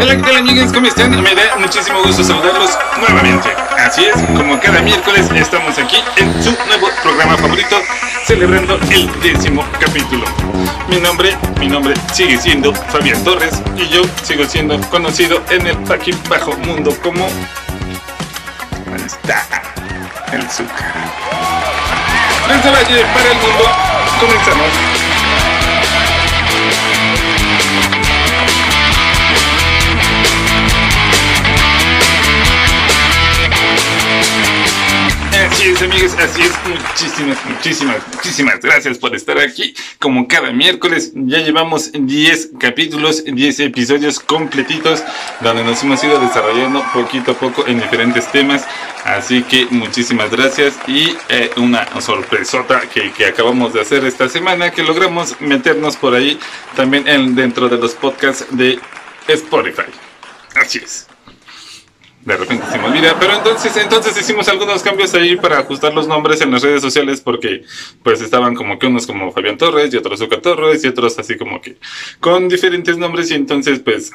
Hola, ¿qué tal amigos? ¿Cómo están? Me da muchísimo gusto saludarlos nuevamente. Así es, como cada miércoles estamos aquí en su nuevo programa favorito, celebrando el décimo capítulo. Mi nombre, mi nombre sigue siendo Fabián Torres y yo sigo siendo conocido en el aquí bajo mundo como... ¿Dónde está? El. Desde Valle para el mundo, comenzamos. Así es, amigos, así es. Muchísimas, muchísimas, muchísimas gracias por estar aquí. Como cada miércoles, ya llevamos 10 capítulos, 10 episodios completitos, donde nos hemos ido desarrollando poquito a poco en diferentes temas. Así que muchísimas gracias y eh, una sorpresota que, que, acabamos de hacer esta semana, que logramos meternos por ahí también en, dentro de los podcasts de Spotify. Así es de repente se me. Pero entonces, entonces hicimos algunos cambios ahí para ajustar los nombres en las redes sociales porque pues estaban como que unos como Fabián Torres y otros Zuka Torres y otros así como que con diferentes nombres y entonces pues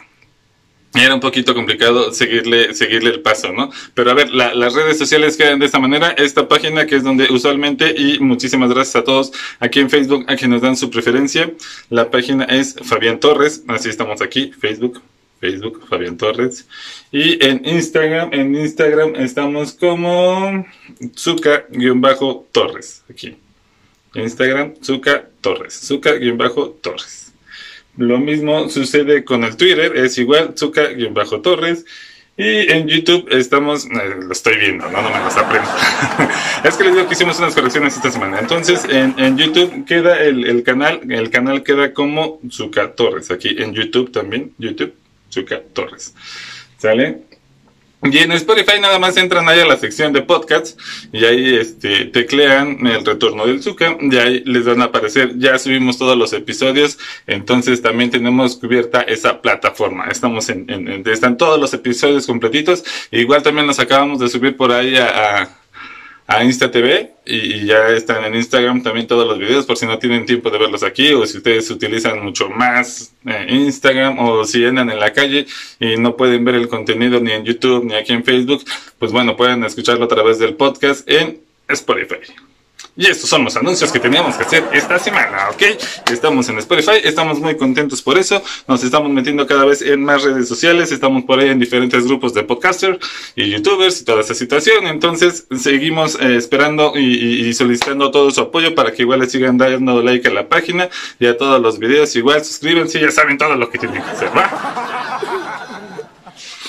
era un poquito complicado seguirle, seguirle el paso, ¿no? Pero a ver, la, las redes sociales quedan de esta manera. Esta página que es donde usualmente, y muchísimas gracias a todos aquí en Facebook, a quienes nos dan su preferencia. La página es Fabián Torres, así estamos aquí, Facebook, Facebook, Fabián Torres. Y en Instagram, en Instagram estamos como Zuka-Torres. Aquí. Instagram, Zuka Torres. Zuka-Torres. Lo mismo sucede con el Twitter, es igual, Zuka-Torres. Y en YouTube estamos, eh, lo estoy viendo, no, no me lo está aprendiendo. es que les digo que hicimos unas correcciones esta semana. Entonces, en, en YouTube queda el, el, canal, el canal queda como Zuka Torres. Aquí en YouTube también, YouTube, Zuka Torres. ¿Sale? Y en Spotify nada más entran ahí a la sección de podcasts y ahí este, teclean el retorno del Zuka y ahí les van a aparecer, ya subimos todos los episodios, entonces también tenemos cubierta esa plataforma. Estamos en, en, están todos los episodios completitos. Igual también nos acabamos de subir por ahí a, a a Insta TV y, ya están en Instagram también todos los videos por si no tienen tiempo de verlos aquí o si ustedes utilizan mucho más eh, Instagram o si andan en la calle y no pueden ver el contenido ni en YouTube ni aquí en Facebook, pues bueno, pueden escucharlo a través del podcast en Spotify. Y estos son los anuncios que teníamos que hacer esta semana, ¿ok? Estamos en Spotify, estamos muy contentos por eso, nos estamos metiendo cada vez en más redes sociales, estamos por ahí en diferentes grupos de podcasters y youtubers y toda esa situación, entonces seguimos eh, esperando y, y, solicitando todo su apoyo para que igual le sigan dando like a la página y a todos los videos, igual suscríbanse, ya saben todo lo que tienen que hacer, ¿va?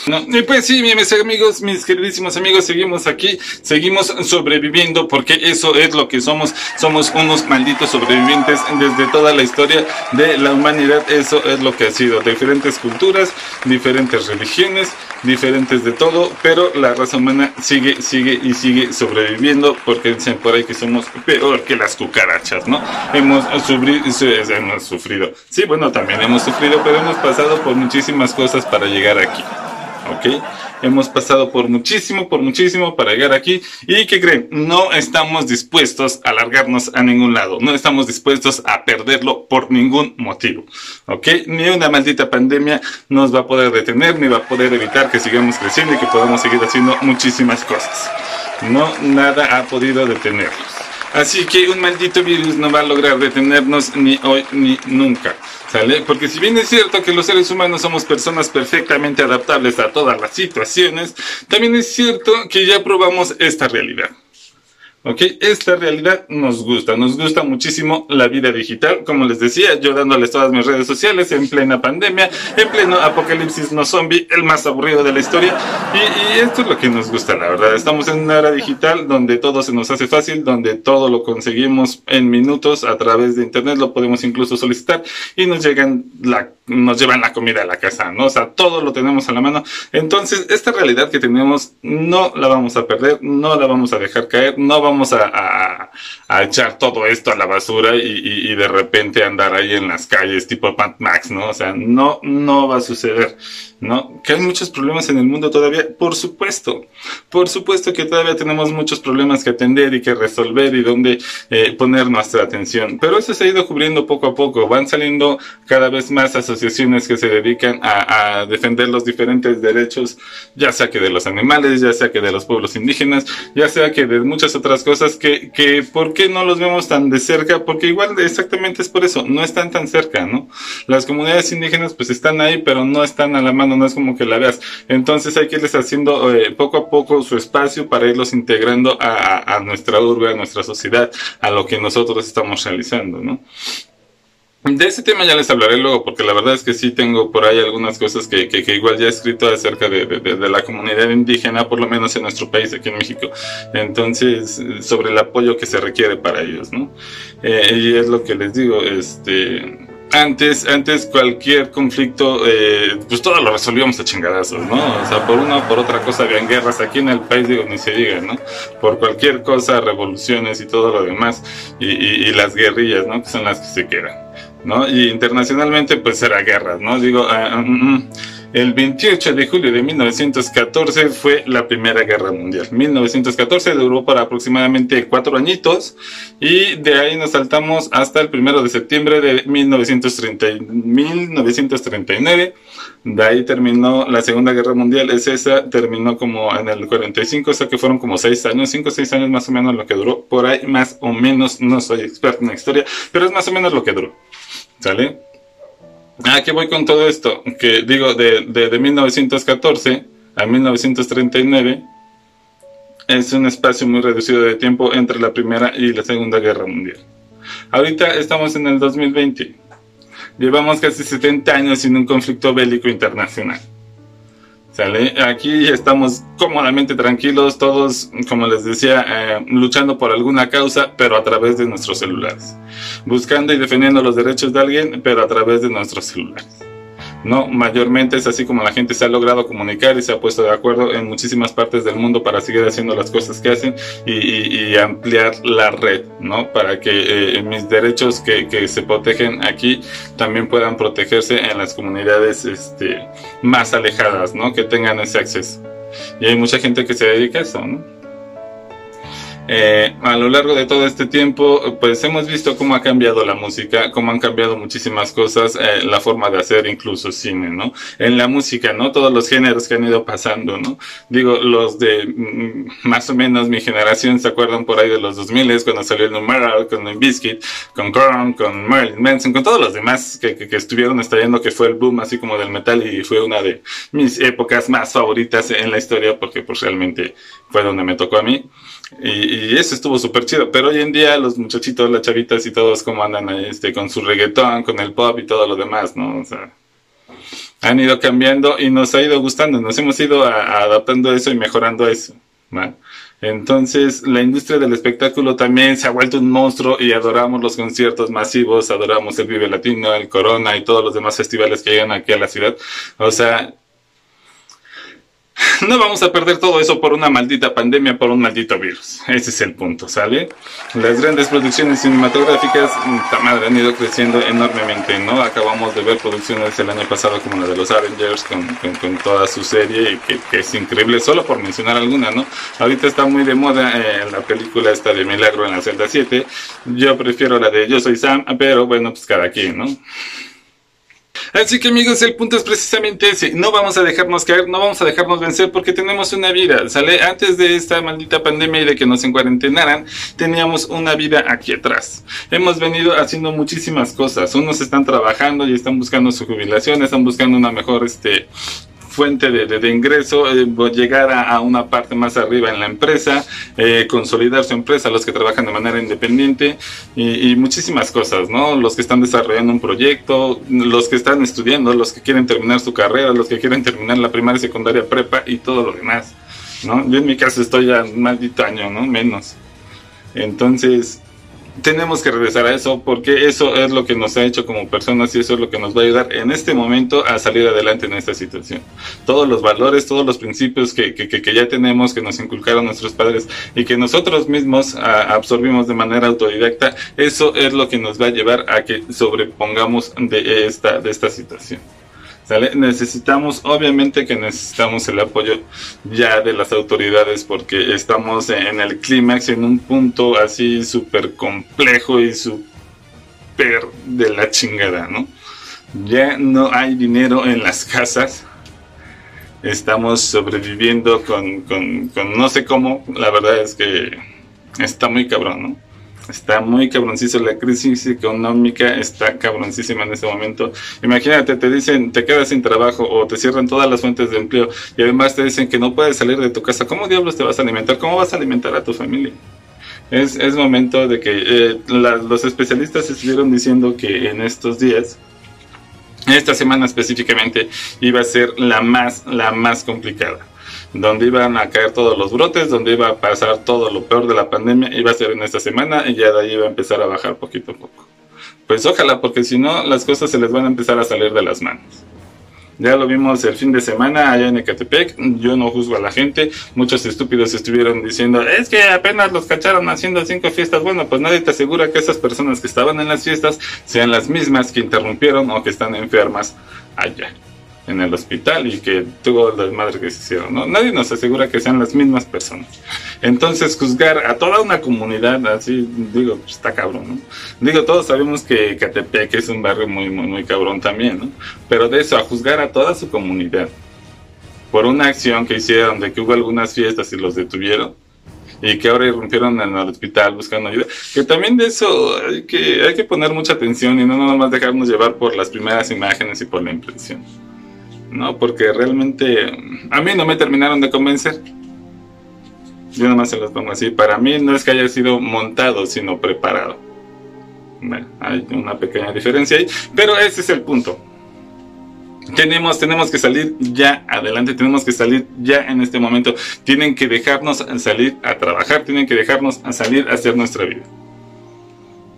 No, y pues sí, mis amigos, mis queridísimos amigos, seguimos aquí, seguimos sobreviviendo porque eso es lo que somos, somos unos malditos sobrevivientes desde toda la historia de la humanidad, eso es lo que ha sido, diferentes culturas, diferentes religiones, diferentes de todo, pero la raza humana sigue, sigue y sigue sobreviviendo porque dicen por ahí que somos peor que las cucarachas, ¿no? Hemos hemos sufrido, sí, bueno, también hemos sufrido, pero hemos pasado por muchísimas cosas para llegar aquí. ¿Ok? Hemos pasado por muchísimo, por muchísimo para llegar aquí. ¿Y qué creen? No estamos dispuestos a largarnos a ningún lado. No estamos dispuestos a perderlo por ningún motivo, ¿ok? Ni una maldita pandemia nos va a poder detener, ni va a poder evitar que sigamos creciendo y que podamos seguir haciendo muchísimas cosas. No, nada ha podido detenernos. Así que un maldito virus no va a lograr detenernos ni hoy ni nunca. Porque si bien es cierto que los seres humanos somos personas perfectamente adaptables a todas las situaciones, también es cierto que ya probamos esta realidad. ¿Ok? Esta realidad nos gusta, nos gusta muchísimo la vida digital, como les decía, yo dándoles todas mis redes sociales en plena pandemia, en pleno apocalipsis no zombie, el más aburrido de la historia, y, y, esto es lo que nos gusta, la verdad. Estamos en una era digital donde todo se nos hace fácil, donde todo lo conseguimos en minutos a través de internet, lo podemos incluso solicitar y nos llegan la, nos llevan la comida a la casa, ¿no? O sea, todo lo tenemos a la mano. Entonces, esta realidad que tenemos no la vamos a perder, no la vamos a dejar caer, no vamos vamos a, a, echar todo esto a la basura y, y, de repente andar ahí en las calles tipo Pat Max, ¿no? O sea, no, no va a suceder. ¿No? Que hay muchos problemas en el mundo todavía, por supuesto, por supuesto que todavía tenemos muchos problemas que atender y que resolver y donde eh, poner nuestra atención, pero eso se ha ido cubriendo poco a poco, van saliendo cada vez más asociaciones que se dedican a, a defender los diferentes derechos, ya sea que de los animales, ya sea que de los pueblos indígenas, ya sea que de muchas otras cosas que, que ¿por qué no los vemos tan de cerca? Porque igual exactamente es por eso, no están tan cerca, ¿no? Las comunidades indígenas pues están ahí, pero no están a la mano no, es como que la veas. Entonces hay que irles haciendo eh, poco a poco su espacio para irlos integrando a, nuestra urbe, a nuestra sociedad, a lo que nosotros estamos realizando, ¿no? De ese tema ya les hablaré luego, porque la verdad es que sí tengo por ahí algunas cosas que, que, igual ya he escrito acerca de, de, la comunidad indígena, por lo menos en nuestro país, aquí en México. Entonces, sobre el apoyo que se requiere para ellos, ¿no? Eh, y es lo que les digo, este antes, antes cualquier conflicto, eh, pues todo lo resolvíamos a chingadazos, ¿no? O sea, por una o por otra cosa habían guerras aquí en el país, digo, ni se diga, ¿no? Por cualquier cosa, revoluciones y todo lo demás, y, y, las guerrillas, ¿no? Que son las que se quedan, ¿no? Y internacionalmente, pues era guerras, ¿no? Digo, uh, uh, el 28 de julio de 1914 fue la Primera Guerra Mundial. 1914 duró para aproximadamente cuatro añitos y de ahí nos saltamos hasta el 1 de septiembre de 1930, 1939. De ahí terminó la Segunda Guerra Mundial, es esa, terminó como en el 45, o sea que fueron como seis años, cinco o seis años más o menos lo que duró, por ahí más o menos, no soy experto en la historia, pero es más o menos lo que duró, ¿sale? ¿A qué voy con todo esto? Que digo, de, de, 1914 a 1939 es un espacio muy reducido de tiempo entre la Primera y la Segunda Guerra Mundial. Ahorita estamos en el 2020. Llevamos casi 70 años sin un conflicto bélico internacional. Aquí estamos cómodamente tranquilos, todos, como les decía, eh, luchando por alguna causa, pero a través de nuestros celulares. Buscando y defendiendo los derechos de alguien, pero a través de nuestros celulares. ¿No? Mayormente es así como la gente se ha logrado comunicar y se ha puesto de acuerdo en muchísimas partes del mundo para seguir haciendo las cosas que hacen y, ampliar la red, ¿no? Para que eh, mis derechos que, que, se protegen aquí también puedan protegerse en las comunidades este, más alejadas, ¿no? Que tengan ese acceso. Y hay mucha gente que se dedica a eso, ¿no? Eh, a lo largo de todo este tiempo, pues hemos visto cómo ha cambiado la música, cómo han cambiado muchísimas cosas, eh, la forma de hacer incluso cine, ¿no? En la música, ¿no? Todos los géneros que han ido pasando, ¿no? Digo, los de mm, más o menos mi generación se acuerdan por ahí de los 2000 cuando salió el Numeral, con el Biscuit, con Korn, con Marilyn Manson, con todos los demás que, que, que estuvieron estallando, que fue el boom así como del metal y fue una de mis épocas más favoritas en la historia porque pues realmente fue donde me tocó a mí. Y, eso estuvo súper chido. Pero hoy en día los muchachitos, las chavitas y todos como andan este, con su reggaetón, con el pop y todo lo demás, ¿no? O sea, han ido cambiando y nos ha ido gustando. Nos hemos ido adaptando a eso y mejorando eso. Entonces, la industria del espectáculo también se ha vuelto un monstruo y adoramos los conciertos masivos, adoramos el Vive Latino, el Corona y todos los demás festivales que llegan aquí a la ciudad. O sea, no vamos a perder todo eso por una maldita pandemia, por un maldito virus. Ese es el punto, ¿sale? Las grandes producciones cinematográficas, esta madre, han ido creciendo enormemente, ¿no? Acabamos de ver producciones el año pasado como la de los Avengers, con, con, toda su serie, que, que, es increíble, solo por mencionar alguna, ¿no? Ahorita está muy de moda eh, la película esta de Milagro en la celda 7. Yo prefiero la de Yo soy Sam, pero bueno, pues cada quien, ¿no? Así que amigos, el punto es precisamente ese. No vamos a dejarnos caer, no vamos a dejarnos vencer porque tenemos una vida, ¿sale? Antes de esta maldita pandemia y de que nos encuarentenaran, teníamos una vida aquí atrás. Hemos venido haciendo muchísimas cosas. Unos están trabajando y están buscando su jubilación, están buscando una mejor, este, fuente de, ingreso, eh, llegar a, una parte más arriba en la empresa, eh, consolidar su empresa, los que trabajan de manera independiente y, muchísimas cosas, ¿no? Los que están desarrollando un proyecto, los que están estudiando, los que quieren terminar su carrera, los que quieren terminar la primaria, secundaria, prepa y todo lo demás, ¿no? Yo en mi caso estoy a maldito año, ¿no? Menos. Entonces, tenemos que regresar a eso porque eso es lo que nos ha hecho como personas y eso es lo que nos va a ayudar en este momento a salir adelante en esta situación. Todos los valores, todos los principios que, que, que ya tenemos, que nos inculcaron nuestros padres y que nosotros mismos absorbimos de manera autodidacta, eso es lo que nos va a llevar a que sobrepongamos de esta, de esta situación. Necesitamos, obviamente que necesitamos el apoyo ya de las autoridades porque estamos en el clímax, en un punto así súper complejo y súper de la chingada, ¿no? Ya no hay dinero en las casas. Estamos sobreviviendo con, con, con no sé cómo. La verdad es que está muy cabrón, ¿no? Está muy cabroncísimo, la crisis económica está cabroncísima en este momento. Imagínate, te dicen, te quedas sin trabajo o te cierran todas las fuentes de empleo y además te dicen que no puedes salir de tu casa. ¿Cómo diablos te vas a alimentar? ¿Cómo vas a alimentar a tu familia? Es, momento de que eh, los especialistas estuvieron diciendo que en estos días, esta semana específicamente, iba a ser la más, la más complicada donde iban a caer todos los brotes, donde iba a pasar todo lo peor de la pandemia, iba a ser en esta semana y ya de ahí iba a empezar a bajar poquito a poco. Pues ojalá, porque si no, las cosas se les van a empezar a salir de las manos. Ya lo vimos el fin de semana allá en Ecatepec. Yo no juzgo a la gente. Muchos estúpidos estuvieron diciendo, es que apenas los cacharon haciendo cinco fiestas. Bueno, pues nadie te asegura que esas personas que estaban en las fiestas sean las mismas que interrumpieron o que están enfermas allá en el hospital y que tuvo las madres que se hicieron, ¿no? Nadie nos asegura que sean las mismas personas. Entonces, juzgar a toda una comunidad, así, digo, pues, está cabrón, ¿no? Digo, todos sabemos que Catepec es un barrio muy, muy, muy cabrón también, ¿no? Pero de eso, a juzgar a toda su comunidad por una acción que hicieron de que hubo algunas fiestas y los detuvieron, y que ahora irrumpieron en el hospital buscando ayuda. Que también de eso hay que, hay que poner mucha atención y no nada más dejarnos llevar por las primeras imágenes y por la impresión. ¿No? Porque realmente a mí no me terminaron de convencer. Yo nomás se los pongo así. Para mí no es que haya sido montado, sino preparado. hay una pequeña diferencia ahí, pero ese es el punto. Tenemos, tenemos que salir ya adelante, tenemos que salir ya en este momento. Tienen que dejarnos salir a trabajar, tienen que dejarnos salir a hacer nuestra vida.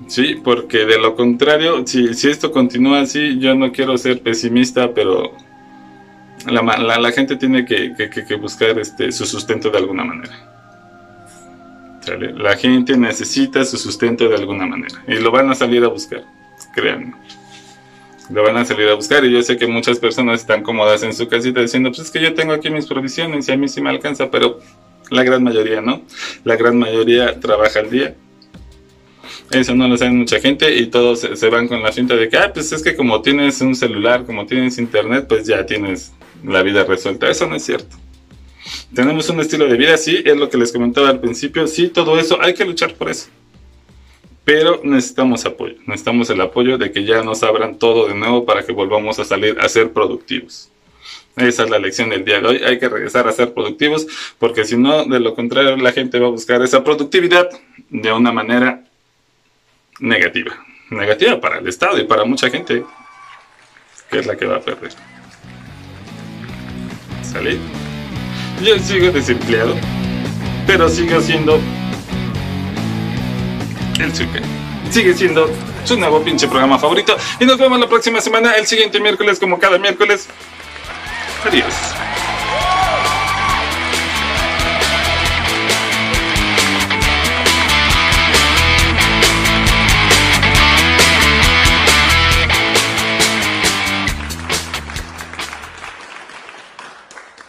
Sí, porque de lo contrario, si, si esto continúa así, yo no quiero ser pesimista, pero la, la, gente tiene que, buscar este, su sustento de alguna manera. La gente necesita su sustento de alguna manera y lo van a salir a buscar, créanme. Lo van a salir a buscar y yo sé que muchas personas están cómodas en su casita diciendo, pues es que yo tengo aquí mis provisiones y a mí sí me alcanza, pero la gran mayoría no. La gran mayoría trabaja al día. Eso no lo sabe mucha gente y todos se, van con la finta de que, ah, pues es que como tienes un celular, como tienes internet, pues ya tienes la vida resuelta. Eso no es cierto. Tenemos un estilo de vida, sí, es lo que les comentaba al principio, sí, todo eso, hay que luchar por eso. Pero necesitamos apoyo, necesitamos el apoyo de que ya nos abran todo de nuevo para que volvamos a salir a ser productivos. Esa es la lección del día de hoy. Hay que regresar a ser productivos porque si no, de lo contrario, la gente va a buscar esa productividad de una manera negativa. Negativa para el Estado y para mucha gente, que es la que va a perder. Yo sigo desempleado, pero sigo siendo el Zucker. Sigue siendo su nuevo pinche programa favorito. Y nos vemos la próxima semana, el siguiente miércoles, como cada miércoles. Adiós.